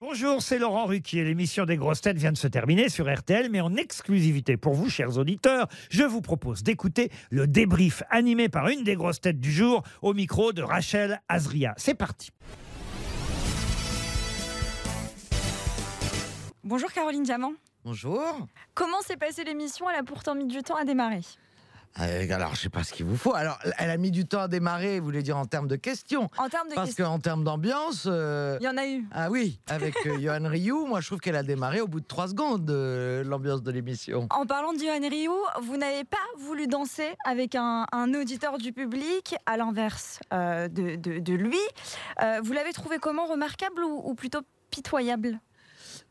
Bonjour, c'est Laurent Ruquier. L'émission des grosses têtes vient de se terminer sur RTL, mais en exclusivité pour vous, chers auditeurs, je vous propose d'écouter le débrief animé par une des grosses têtes du jour au micro de Rachel Azria. C'est parti. Bonjour Caroline Diamant. Bonjour. Comment s'est passée l'émission? Elle a pourtant mis du temps à démarrer. Alors, je sais pas ce qu'il vous faut. Alors, elle a mis du temps à démarrer, vous voulez dire en termes de questions En termes de Parce questions, qu'en termes d'ambiance. euh, il y en a eu. Ah oui, avec euh, Johan Rioux, moi je trouve qu'elle a démarré au bout de trois secondes, euh, l'ambiance de l'émission. En parlant de Johan Rioux, vous n'avez pas voulu danser avec un, un auditeur du public, à l'inverse euh, de, de- de lui. Vous l'avez trouvé comment Remarquable ou, ou plutôt pitoyable?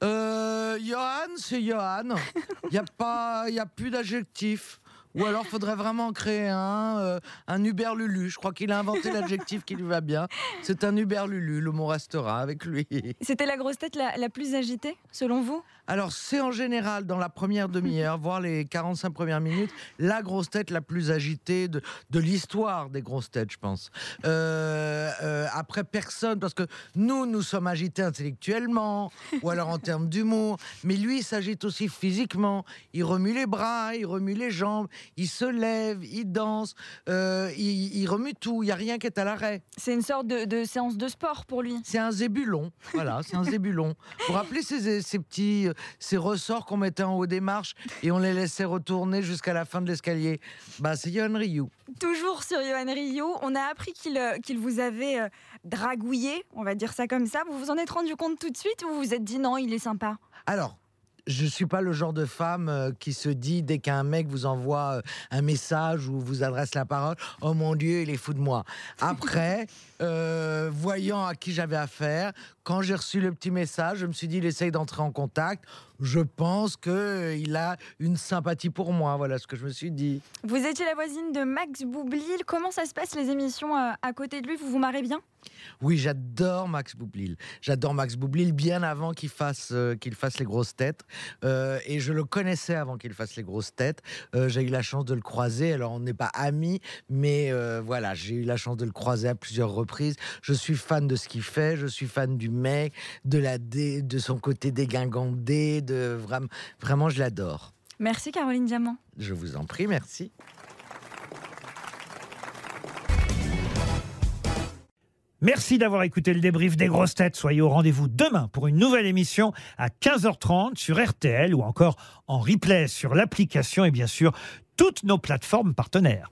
Johan, c'est Johan. Il n'y a, pas- y a plus d'adjectif. Ou alors, faudrait vraiment créer un, euh, un Uber Lulu. Je crois qu'il a inventé l'adjectif qui lui va bien. C'est un Uber Lulu. Le mot restera avec lui. C'était la grosse tête la, la plus agitée, selon vous? Alors, c'est en général dans la première demi-heure, voire les 45 premières minutes, la grosse tête la plus agitée de, de l'histoire des grosses têtes, je pense. Euh, euh, après, personne, parce que nous, nous sommes agités intellectuellement, ou alors en termes d'humour, mais lui, il s'agite aussi physiquement. Il remue les bras, il remue les jambes, il se lève, il danse, euh, il, il remue tout, il n'y a rien qui est à l'arrêt. C'est une sorte de, de séance de sport pour lui. C'est un zébulon, voilà, c'est un zébulon. Vous vous rappelez ces, ces petits, euh, ces ressorts qu'on mettait en haut des marches et on les laissait retourner jusqu'à la fin de l'escalier? Bah, c'est Yohan Ryu. Toujours sur Johan Rioux, on a appris qu'il euh, qu'il vous avait euh, dragouillé, on va dire ça comme ça. Vous vous en êtes rendu compte tout de suite ou vous vous êtes dit non, il est sympa? Alors, je suis pas le genre de femme euh, qui se dit dès qu'un mec vous envoie euh, un message ou vous adresse la parole, oh mon Dieu, il est fou de moi. Après, euh, voyant à qui j'avais affaire, quand j'ai reçu le petit message, je me suis dit, il essaye d'entrer en contact. Je pense que euh, il a une sympathie pour moi. Voilà ce que je me suis dit. Vous étiez la voisine de Max Boublil. Comment ça se passe les émissions euh, à côté de lui? Vous vous marrez bien? Oui, j'adore Max Boublil. J'adore Max Boublil bien avant qu'il fasse, euh, qu'il fasse les grosses têtes. Euh, et je le connaissais avant qu'il fasse les grosses têtes. Euh, j'ai eu la chance de le croiser. Alors, on n'est pas amis, mais voilà, j'ai eu la chance de le croiser à plusieurs reprises. Je suis fan de ce qu'il fait. Je suis fan du mec, de, la dé- de son côté dégingandé. De, vraiment, vraiment, je l'adore. Merci Caroline Diamant. Je vous en prie, merci. Merci d'avoir écouté le débrief des grosses têtes. Soyez au rendez-vous demain pour une nouvelle émission à 15h30 sur RTL ou encore en replay sur l'application et bien sûr toutes nos plateformes partenaires.